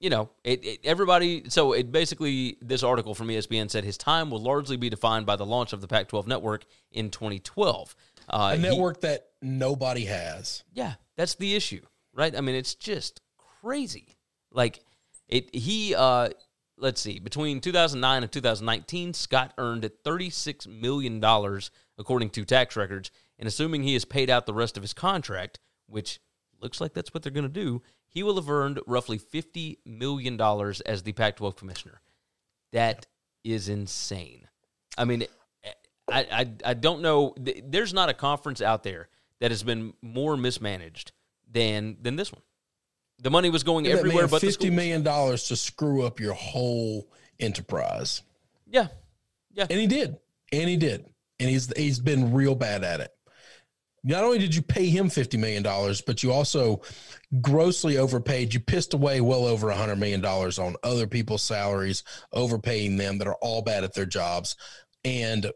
you know, it, it, everybody. So it basically, this article from ESPN said his time will largely be defined by the launch of the Pac-12 network in 2012. Uh, A he- network that nobody has. yeah, that's the issue, right? I mean, it's just crazy. Like it. He. uh Let's see. Between 2009 and 2019, Scott earned 36 million dollars, according to tax records. And assuming he has paid out the rest of his contract, which looks like that's what they're going to do, he will have earned roughly 50 million dollars as the Pac-12 commissioner. That is insane. I mean, I, I, I don't know. There's not a conference out there that has been more mismanaged than than this one. The money was going that everywhere but fifty million dollars to screw up your whole enterprise. Yeah, yeah. And he did. And he did. And he's he's been real bad at it. Not only did you pay him $50 million, but you also grossly overpaid. You pissed away well over $100 million on other people's salaries, overpaying them that are all bad at their jobs, and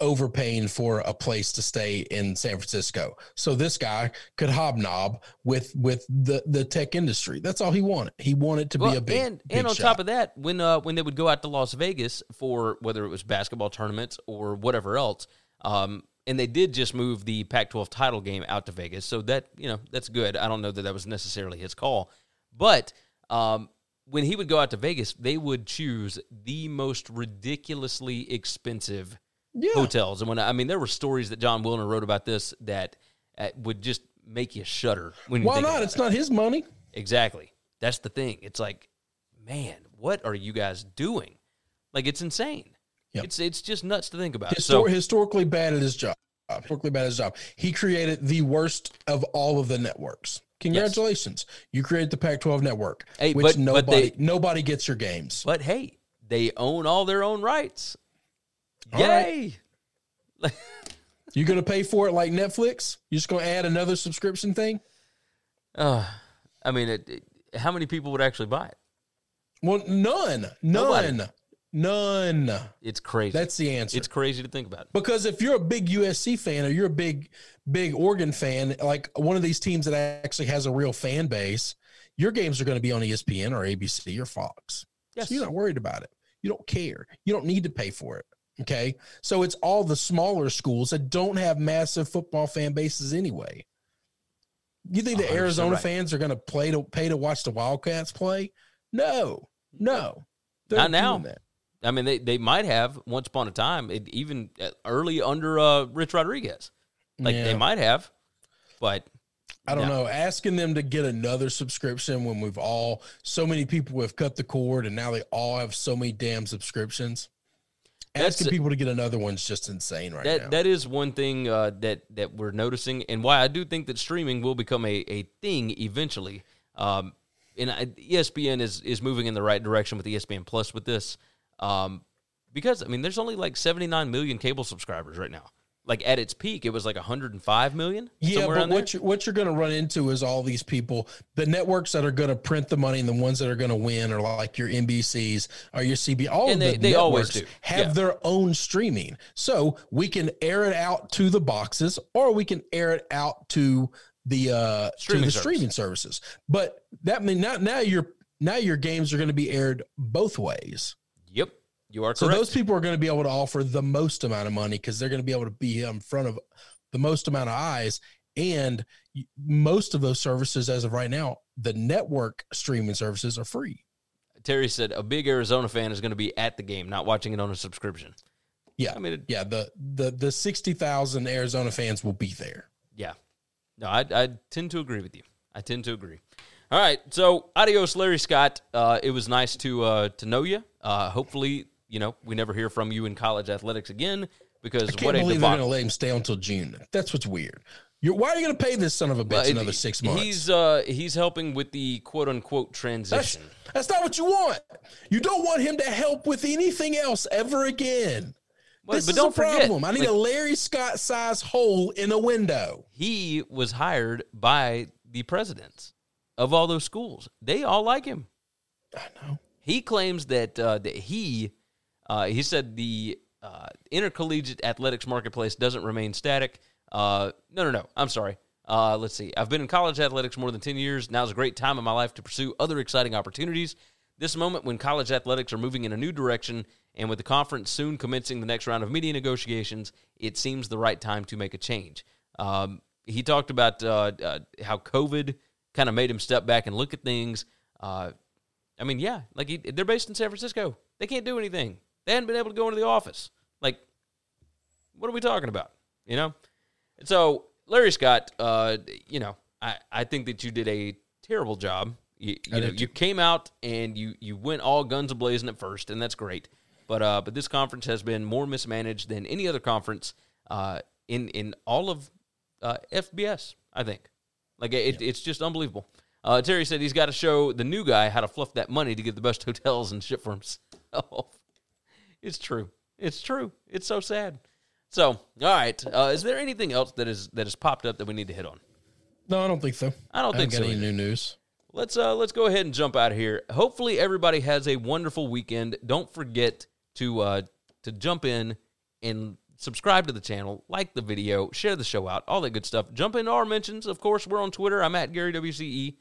overpaying for a place to stay in San Francisco. So this guy could hobnob with with the, the tech industry. That's all he wanted. He wanted to Well, be a big and big and on shot. top of that, when uh when they would go out to Las Vegas for whether it was basketball tournaments or whatever else, um, and they did just move the Pac-12 title game out to Vegas, so that you know that's good. I don't know that that was necessarily his call, but um, when he would go out to Vegas, they would choose the most ridiculously expensive yeah. hotels. And when I mean, there were stories that Jon Wilner wrote about this that uh, would just make you shudder. When Why not? It's it. not his money. Exactly. That's the thing. It's like, man, what are you guys doing? Like it's insane. Yep. It's it's just nuts to think about. Histor- so historically bad at his job. Historically bad at his job. He created the worst of all of the networks. Congratulations, you created the Pac-12 network, Hey, which but- but nobody they- nobody gets your games. but hey, they own all their own rights. All Yay. You're gonna pay for it like Netflix. You're just gonna add another subscription thing. Uh, I mean, it, it- how many people would actually buy it? Well, none, Nobody. None. It's crazy. That's the answer. It's crazy to think about. Because if you're a big USC fan or you're a big, big Oregon fan, like one of these teams that actually has a real fan base, your games are going to be on ESPN or ABC or Fox. Yes. So you're not worried about it. You don't care. You don't need to pay for it. Okay. So it's all the smaller schools that don't have massive football fan bases anyway. You think the Arizona right. fans are going to play to pay to watch the Wildcats play? No, no. They're Not now. that. I mean, they, they might have once upon a time, it, even uh, early under uh, Rich Rodriguez. Like Yeah. they might have, but I don't No. know. Asking them to get another subscription when we've all so many people have cut the cord and now they all have so many damn subscriptions. That's- Asking people to get another one's just insane right that now. that is one thing uh, that that we're noticing, and why I do think that streaming will become a, a thing eventually. Um, and I, ESPN is is moving in the right direction with ESPN Plus with this, um, because I mean, there's only like 79 million cable subscribers right now. Like at its peak, it was like 105 million. Yeah, somewhere but what you're, what you're going to run into is all these people, the networks that are going to print the money and the ones that are going to win are like your NBCs or your CB. All And of they- the they always networks do. have Yeah. their own streaming, so we can air it out to the boxes or we can air it out to the uh Streaming to the service. streaming services. But that mean now now your now your games are going to be aired both ways. You are So correct. those people are going to be able to offer the most amount of money because they're going to be able to be in front of the most amount of eyes. And most of those services, as of right now, the network streaming services are free. Terry said a big Arizona fan is going to be at the game, not watching it on a subscription. Yeah, I mean, it- yeah. The the the sixty thousand Arizona fans will be there. Yeah. No, I, I tend to agree with you. I tend to agree. All right. So, adios, Larry Scott. Uh, it was nice to uh, to know you. Uh, hopefully, you know, we never hear from you in college athletics again because I can't what a believe they're going to let him stay until June. That's what's weird. You're, why are you going to pay this son of a bitch Well, another six months? He's uh, he's helping with the quote unquote transition. that's not what you want. You don't want him to help with anything else ever again. Well, this but is don't a forget, problem. I need like- a Larry Scott size hole in a window. he was hired by the presidents of all those schools. They all like him. I know. He claims that uh, that he uh, he said the uh, intercollegiate athletics marketplace doesn't remain static. Uh, no, no, no. I'm sorry. Uh, let's see. I've been in college athletics more than ten years. Now's a great time in my life to pursue other exciting opportunities. This moment when college athletics are moving in a new direction, and with the conference soon commencing the next round of media negotiations, it seems the right time to make a change. Um, he talked about uh, uh, how COVID kind of made him step back and look at things. I mean, yeah, like he, they're based in San Francisco. They can't do anything. They hadn't been able to go into the office. Like, what are we talking about? You know? And so, Larry Scott, uh, you know, I, I think that you did a terrible job. You, you know, you came out and you you went all guns a blazing at first, and that's great. But uh, but this conference has been more mismanaged than any other conference uh, in in all of uh, FBS. I think, like it, it's just unbelievable. Uh, Terry said he's got to show the new guy how to fluff that money to get the best hotels and shit for himself. It's true. It's true. It's so sad. So, all right. Uh, is there anything else that is that has popped up that we need to hit on? No, I don't think so. I don't think so any either. new news. Let's uh let's go ahead and jump out of here. Hopefully everybody has a wonderful weekend. Don't forget to uh to jump in and subscribe to the channel, like the video, share the show out, all that good stuff. Jump into our mentions. Of course, we're on Twitter. I'm at Gary WCE.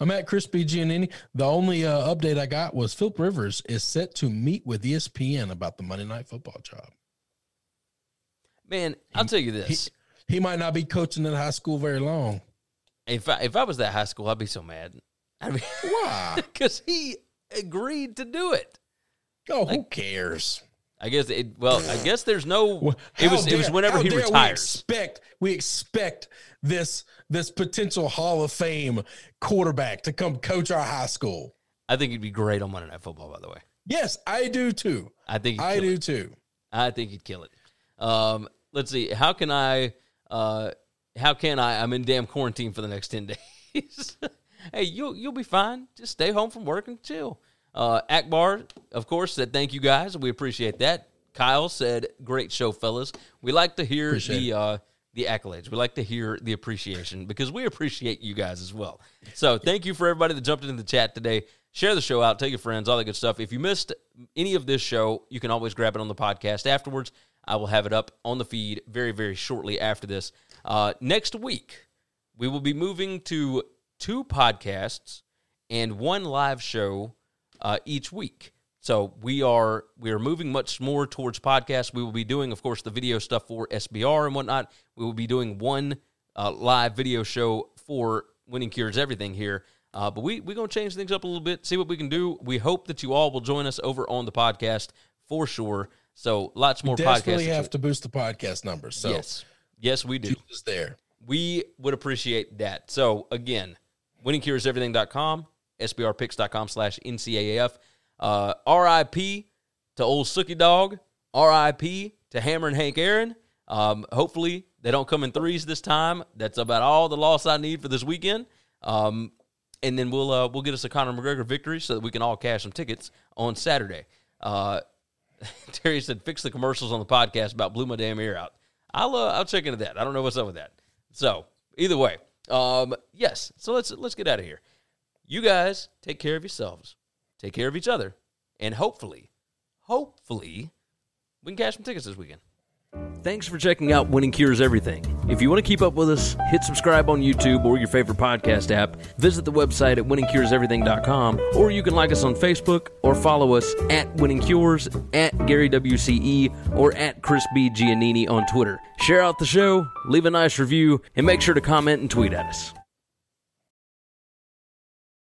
I'm at Chris B. Giannini. The only uh, update I got was Philip Rivers is set to meet with ESPN about the Monday Night Football job. Man, I'll tell you this. he might not be coaching in high school very long. If I if I was that high school, I'd be so mad. I mean Why? because he agreed to do it. Oh, who cares? I guess it well, I guess there's no it was it was whenever he dare We retires. expect we expect this this potential Hall of Fame quarterback to come coach our high school. I think he'd be great on Monday Night Football, by the way. Yes, I do too. I think I do it. too. I think he'd kill it. Um, let's see. How can I? Uh, how can I? I'm in damn quarantine for the next ten days. hey, you'll you'll be fine. Just stay home from work and chill. Uh, Akbar, of course, said thank you guys. We appreciate that. Kyle said, "Great show, fellas. We like to hear Appreciate the uh, the accolades. We like to hear the appreciation because we appreciate you guys as well. So thank you for everybody that jumped into the chat today. Share the show out, tell your friends, all that good stuff. If you missed any of this show, you can always grab it on the podcast afterwards. I will have it up on the feed very, very shortly after this. Uh, next week, we will be moving to two podcasts and one live show uh, each week. So we are we are moving much more towards podcasts. We will be doing, of course, the video stuff for SBR and whatnot. We will be doing one uh, live video show for Winning Cures Everything here. Uh, but we we're gonna change things up a little bit, see what we can do. We hope that you all will join us over on the podcast for sure. So lots more Desperately podcasts. have to boost the podcast numbers. So yes, yes, we do. is there. we would appreciate that. So again, winningcureseverything.com, sbrpicks.com slash NCAF. Uh, RIP to old Sookie Dog. RIP to Hammerin' Hank Aaron. Um, hopefully they don't come in threes this time. That's about all the loss I need for this weekend. Um, and then we'll uh, we'll get us a Conor McGregor victory so that we can all cash some tickets on Saturday. Uh, Terry said, "Fix the commercials on the podcast about blew my damn ear out." I'll uh, I'll check into that. I don't know what's up with that. So either way, um, yes. So let's let's get out of here. You guys take care of yourselves, take care of each other, and hopefully, hopefully, we can cash some tickets this weekend. Thanks for checking out Winning Cures Everything. If you want to keep up with us, hit subscribe on YouTube or your favorite podcast app. Visit the website at winningcureseverything.com, or you can like us on Facebook or follow us at Winning Cures, at Gary WCE, or at Chris B. Giannini on Twitter. Share out the show, leave a nice review, and make sure to comment and tweet at us.